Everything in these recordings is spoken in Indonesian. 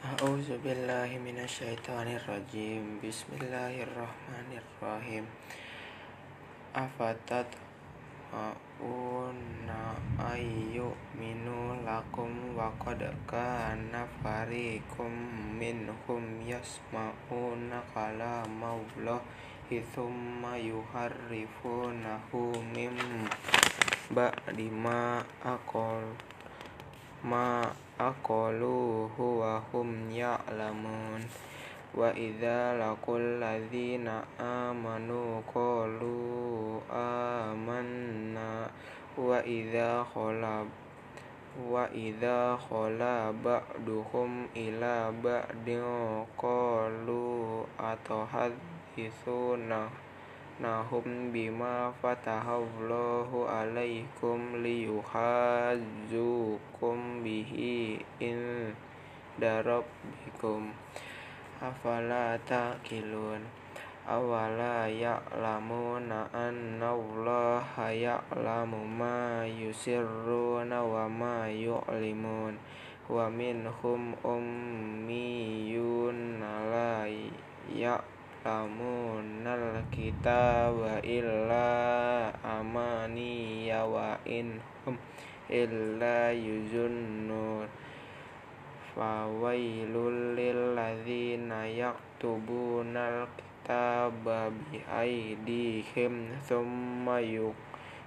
A'udzu billahi minasyaitonir rajim. Bismillahirrahmanirrahim. Afatat ma'una ayu minu lakum wa qad kana fariqum minhum yasma'una kalamawlah thumma yuharrifunahu mim ba'di ma akol ma أقلوه وهم يعلمون. وإذا لقوا الذين آمنوا قالوا آمنا. وإذا خلا وإذا خلا بعضهم إلى بعض قالوا أتحدثون nahum bima fatahallahu alaikum liyuhazukum bihi in darabbikum afala taqilun? Awala ya'lamuna anna allaha ya'lamu ma yusirruna wa ma yu'limun. Wa minhum ummiyun la ya'lamun ya'lamunal kitaba illa amani ya wa inhum illa yuzunnun fawailul lil ladzina yaktubunal kitaba bi aidihim thumma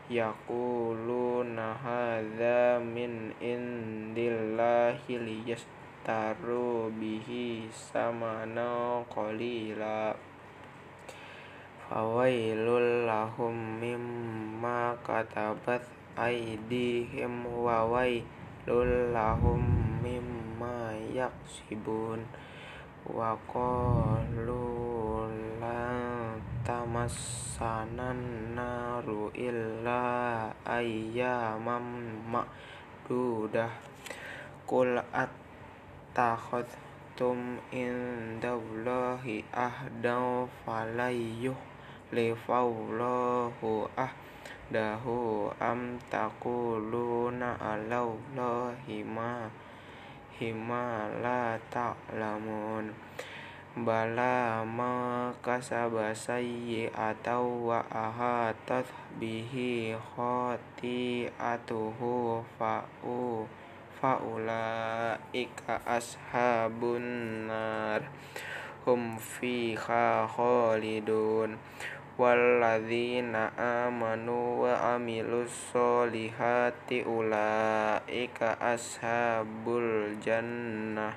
yaquluna hadza min indillahi liyas taru bihi samana qalila. Fawailul lahum mimma katabat aydihim wa wailul mimma yaksibun. Wa qalu tamassanan naru illa ayyaman ma'dudah. Qul at takhadtum indallahi ahdan falayyuh lifawlahu ahdahu am taquluna alallahi ma hima la ta'lamun. Bala ma kasaba sayyi'atau wa ahatat bihi khati'atuhu fa'u faulaika ashabun nar. Hum fiha khalidun walladzina amanu wa amilus solihati ulaika ashabul jannah.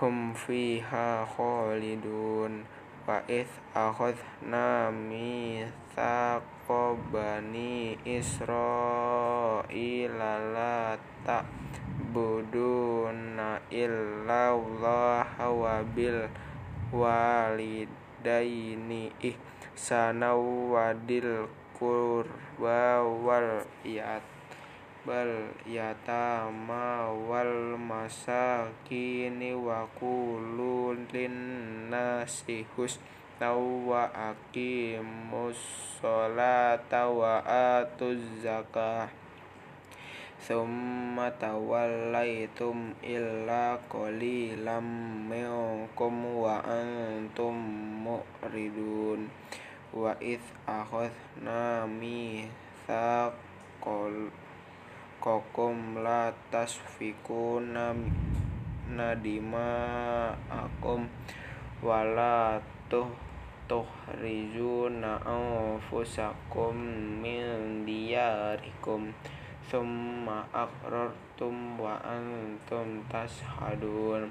Hum fiha khalidun. Wa ith akhadna mithaqa bani israila la ta' ta'buduna illa Allah wa bil walidaini. Ihsana wadil qurba wal yat bal yatama wal masakini wa qulu linnasi husna wa aqimus sholata wa atuz zakah Summa tawallaitum illa qalilam minkum wa antum mu'ridun wa id akhadna mitsaqal kokum la tasfikuna nadima akum wala tuh tuhrizuna anfusakum min diyarikum. Thumma aqrartum wa antum tashhadun.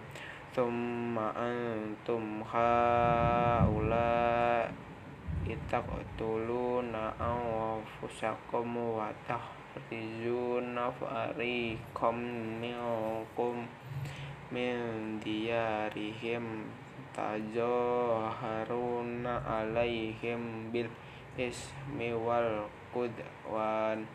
Thumma antum haula itaqtuluna anfusakum wa tahrizuna fariqam minkum min diyarihim tajaharuna alaihim bil ismi wal qudwan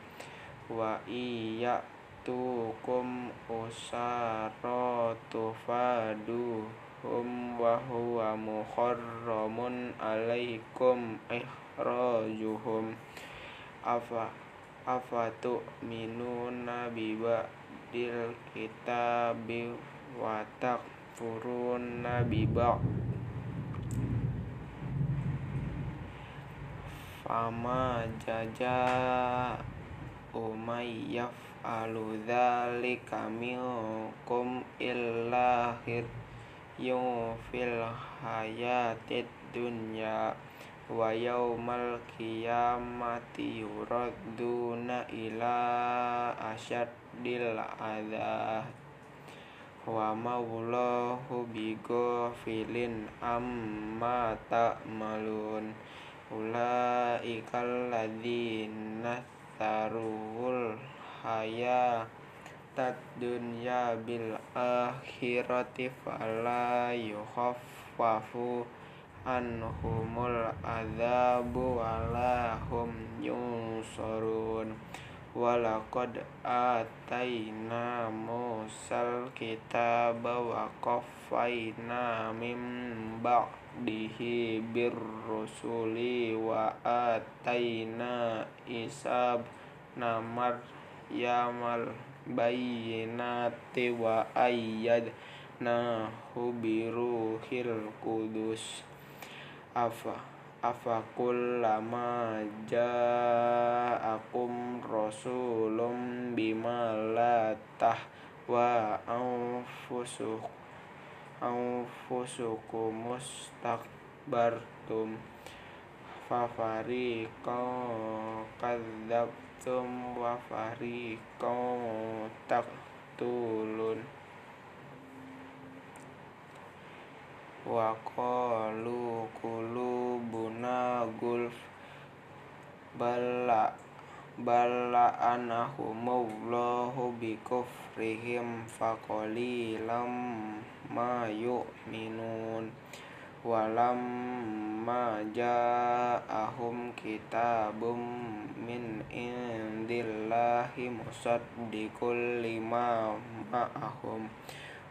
wa iya tukum usara tufadu hum wa huwa muharramun alaikum ihrajuhum. Afa afatu minuna biba dil kitabi watak yakfuruna bi ba'd fama jaja umayyaf alu dzalika minkum illa fil hayatid dunya wa yaumal qiyamati yuradduna ila asyaddil adzab wa mawallahu bighafilin amma ta'malun. Ulaikal ladzina tarul hayatad dunya bil akhirati fala yukhaffafu anhumul adzabu walahum yunsurun. Walaqad ataina musal kitaba wa qaffayna min ba'dihi birrusuli wa ataina isab namar yamal bayyinati wa ayyadna hubiruhil kudus. Afa afa kullama ja'akum rasulun bima la tahwa anfusuk anfusukum mustakbartum. Fafariqan kadzabtum wa fariqan taqtulun wa qalu qulubuna gulf. Balla balla anahumullahu bikufrihim. Faqalilam ma yu'minun walam ma ja'ahum kitabum min indillahi musaddiqul lima ma'ahum.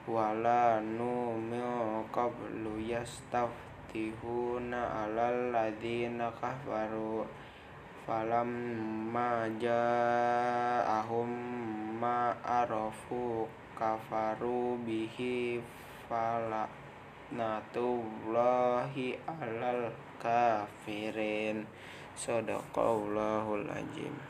Wala min qablu yastaftihuna alal ladzina kafaru. Falam ma ja'ahum ma arafu kafaru bihi fala natullahi alal kafirin. Sadaqallahul azim